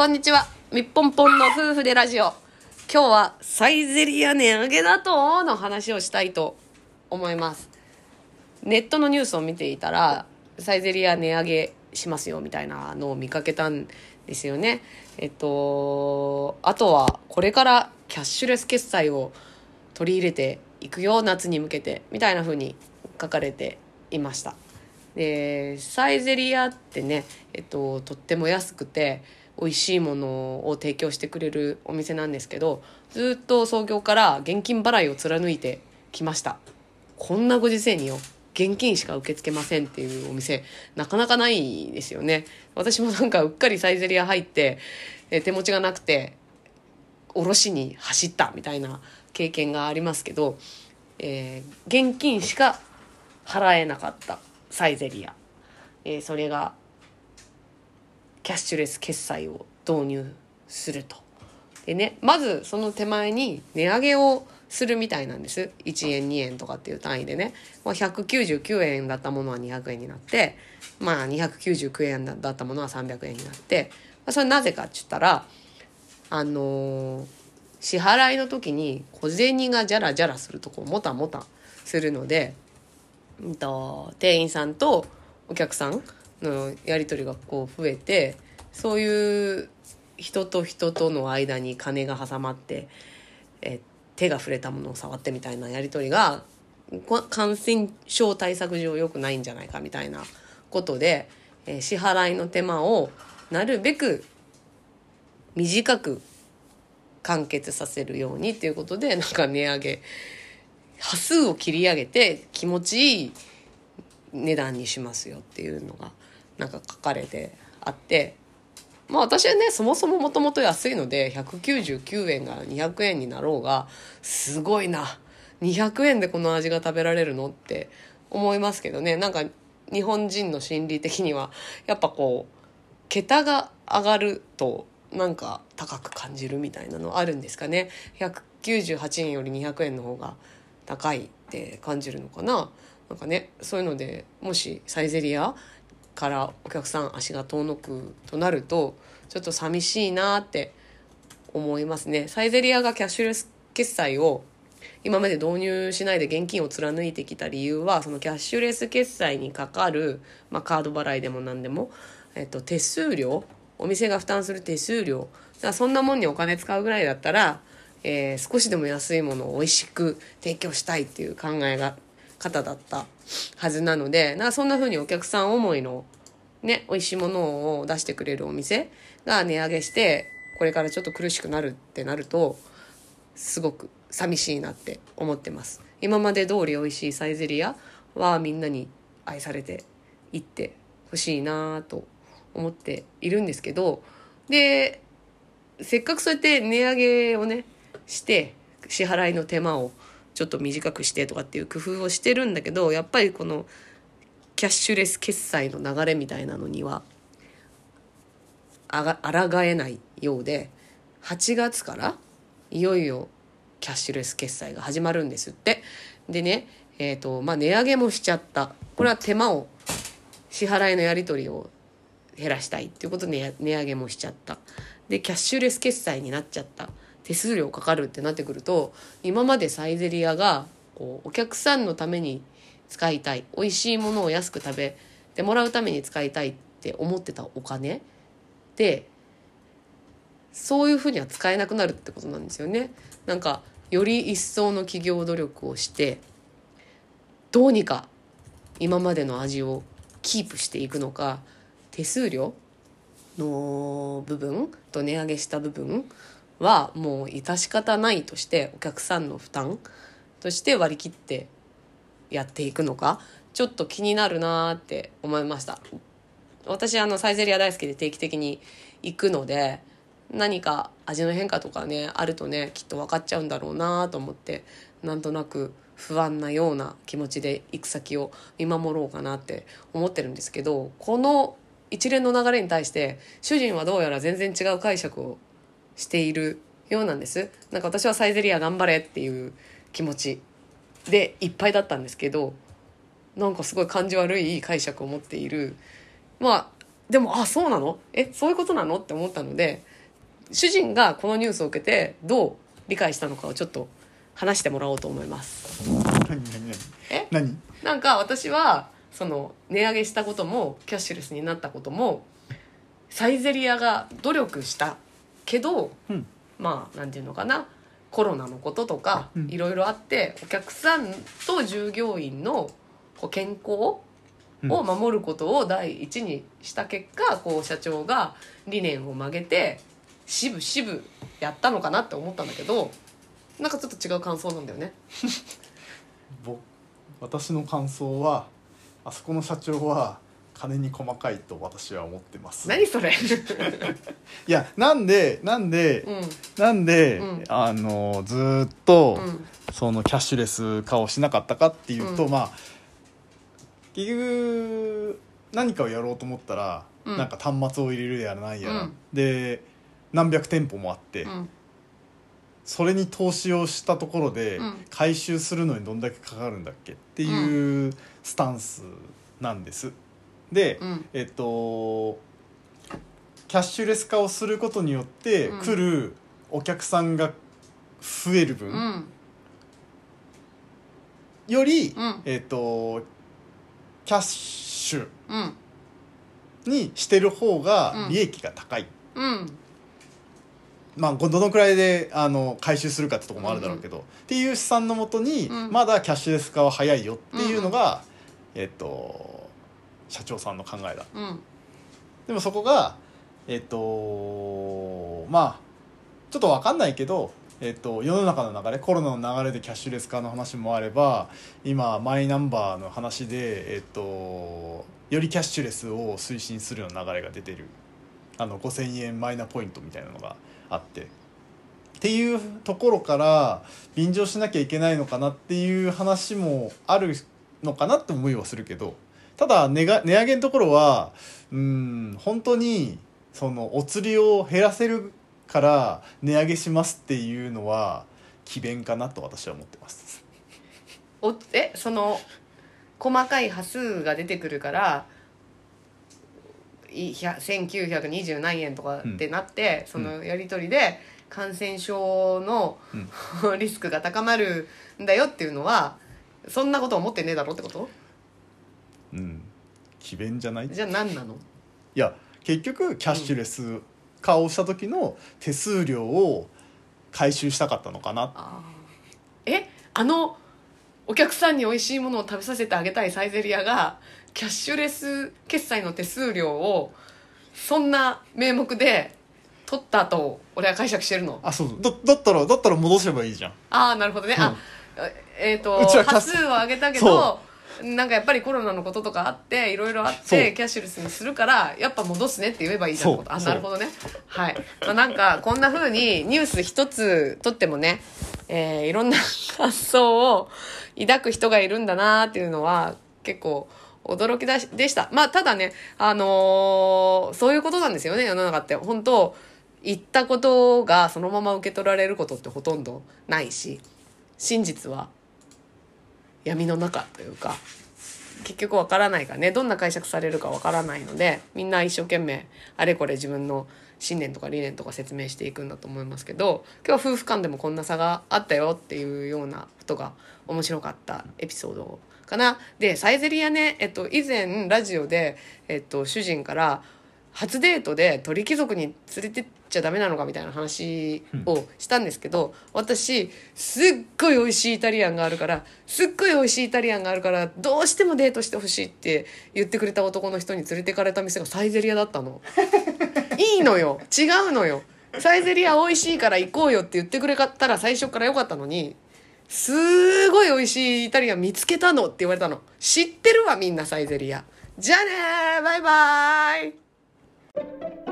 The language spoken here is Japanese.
こんにちは。みっぽんぽんの夫婦でラジオ。今日はサイゼリア値上げだとの話をしたいと思います。ネットのニュースを見ていたら、サイゼリア値上げしますよみたいなのを見かけたんですよね。えっと、あとはこれからキャッシュレス決済を取り入れていくよ、夏に向けて、みたいな風に書かれていました。でサイゼリアってね、えっと、とっても安くて美味しいものを提供してくれるお店なんですけどずっと創業から現金払いを貫いてきました。こんなご時世によ現金しか受け付けませんっていうお店なかなかないですよね。私もなんかうっかりサイゼリア入って手持ちがなくておろしに走ったみたいな経験がありますけど、えー、現金しか払えなかったサイゼリア、えー、それがキャッシュレス決済を導入すると。でねまずその手前に値上げをするみたいなんです。1円2円とかっていう単位でね、まあ、199円だったものは200円になってまあ299円だったものは300円になって、まあ、それなぜかって言ったらあのー、支払いの時に小銭がジャラジャラするとこうもたもたするのでうんと、店員さんとお客さんのやり取りがこう増えてそういう人と人との間に金が挟まってえ手が触れたものを触ってみたいなやり取りが感染症対策上良くないんじゃないかみたいなことで、え支払いの手間をなるべく短く完結させるようにっていうことでなんか値上げ端数を切り上げて気持ちいい値段にしますよっていうのがなんか書かれてあってまあ私はねそもそももともと安いので199円が200円になろうがすごいな200円でこの味が食べられるのって思いますけどね。なんか日本人の心理的にはやっぱこう桁が上がるとなんか高く感じるみたいなのあるんですかね。198円より200円の方が高いって感じるのかな。なんかねそういうのでもしサイゼリアからお客さん足が遠のくとなるとちょっと寂しいなって思いますね。サイゼリアがキャッシュレス決済を今まで導入しないで現金を貫いてきた理由はそのキャッシュレス決済にかかる、まあ、カード払いでも何でも、えっと、手数料お店が負担する手数料。だそんなもんにお金使うぐらいだったらえー、少しでも安いものを美味しく提供したいっていう考えが方だったはずなのでなんかそんな風にお客さん思いのね美味しいものを出してくれるお店が値上げしてこれからちょっと苦しくなるってなるとすごく寂しいなって思ってます。今まで通り美味しいサイゼリアはみんなに愛されていってほしいなと思っているんですけどでせっかくそうやって値上げをねして支払いの手間をちょっと短くしてとかっていう工夫をしてるんだけどやっぱりこのキャッシュレス決済の流れみたいなのにはあらがえないようで8月からいよいよキャッシュレス決済が始まるんですって。でねえ、ー、とまあ値上げもしちゃった。これは手間を支払いのやり取りを減らしたいっていうことで値上げもしちゃった。でキャッシュレス決済になっちゃった。手数料かかるってなってくると今までサイゼリアがこうお客さんのために使いたい美味しいものを安く食べてもらうために使いたいって思ってたお金でそういうふうには使えなくなるってことなんですよね。なんかより一層の企業努力をしてどうにか今までの味をキープしていくのか手数料の部分と値上げした部分はもう致し方ないとしてお客さんの負担として割り切ってやっていくのかちょっと気になるなって思いました。私あのサイゼリア大好きで定期的に行くので何か味の変化とかねあるとねきっと分かっちゃうんだろうなと思ってなんとなく不安なような気持ちで行く先を見守ろうかなって思ってるんですけどこの一連の流れに対して主人はどうやら全然違う解釈をしているようなんです。なんか私はサイゼリア頑張れっていう気持ちでいっぱいだったんですけどなんかすごい感じ悪い解釈を持っている。まあでもあそうなの？えそういうことなの？って思ったので主人がこのニュースを受けてどう理解したのかをちょっと話してもらおうと思います。何？何？何？え？何？なんか私はその値上げしたこともキャッシュレスになったこともサイゼリヤが努力したけどうん。まあなんていうのかな。コロナのこととかうん。いろいろあってお客さんと従業員のこう健康を守ることを第一にした結果こう社長が理念を曲げて渋々やったのかなって思ったんだけどなんかちょっと違う感想なんだよね。僕私の感想はあそこの社長は金に細かいと私は思ってます。何それ、いやなんでなんで、うん。なんで、うん。あのずーっと、うん。そのキャッシュレス化をしなかったかっていうと、うん。まあ結局何かをやろうと思ったら、うん。なんか端末を入れるやらないやら、うん。で何百店舗もあって、うん。それに投資をしたところで、うん。回収するのにどんだけかかるんだっけっていうスタンスなんです。で、うん。えっとキャッシュレス化をすることによってうん。来るお客さんが増える分、うん。より、うん。えっとキャッシュうん。にしてる方がうん。利益が高い、うん。まあどのくらいであの回収するかってところもあるだろうけど、っていう試算のもとに、うん。まだキャッシュレス化は早いよっていうのが、えっと社長さんの考えだ。うん。でもそこがえっとまあちょっと分かんないけど、えっと、世の中の流れコロナの流れでキャッシュレス化の話もあれば今マイナンバーの話で、えっと、よりキャッシュレスを推進するような流れが出てる。あの5,000円マイナポイントみたいなのがあって。っていうところから便乗しなきゃいけないのかなっていう話もあるのかなって思いはするけどただ値が値上げのところはうん本当にそのお釣りを減らせるから値上げしますっていうのは詭弁かなと私は思ってます。おえその細かい端数が出てくるからい100 1920何円とかってなって、そのやり取りで感染症の、リスクが高まるんだよっていうのはそんなこと思ってねえだろってこと？うん、詭弁じゃない？いじゃあ何なの？や結局キャッシュレス化をした時の手数料を回収したかったのかな。あー。え？あのお客さんに美味しいものを食べさせてあげたいサイゼリヤがキャッシュレス決済の手数料をそんな名目で取ったと俺は解釈してるの。あそうそう。だだったらだったら戻せばいいじゃん。ああなるほどね、あえっ、とうちはキャッ端数を上げたけどなんかやっぱりコロナのこととかあっていろいろあってキャッシュレスにするからやっぱ戻すねって言えばいいじゃんこと。あなるほどね。はい、まあ、なんかこんな風にニュース一つとってもね、えーいろんな発想を抱く人がいるんだなっていうのは結構驚きだしでした。まあただねあのーそういうことなんですよね世の中って。本当言ったことがそのまま受け取られることってほとんどないし真実は闇の中というか結局わからないからねどんな解釈されるかわからないのでみんな一生懸命あれこれ自分の信念とか理念とか説明していくんだと思いますけど今日は夫婦間でもこんな差があったよっていうようなことが面白かったエピソードかな。でサイゼリヤね、えっと、以前ラジオで、えっと、主人から初デートで鳥貴族に連れてっちゃダメなのかみたいな話をしたんですけど、私すっごい美味しいイタリアンがあるからすっごい美味しいイタリアンがあるからどうしてもデートしてほしいって言ってくれた男の人に連れてかれた店がサイゼリヤだったの。いいのよ。違うのよ。サイゼリヤ美味しいから行こうよって言ってくれたら最初からよかったのにすごい美味しいイタリアン見つけたのって言われたの。知ってるわみんなサイゼリヤじゃあねー。バイバーイ Thank you.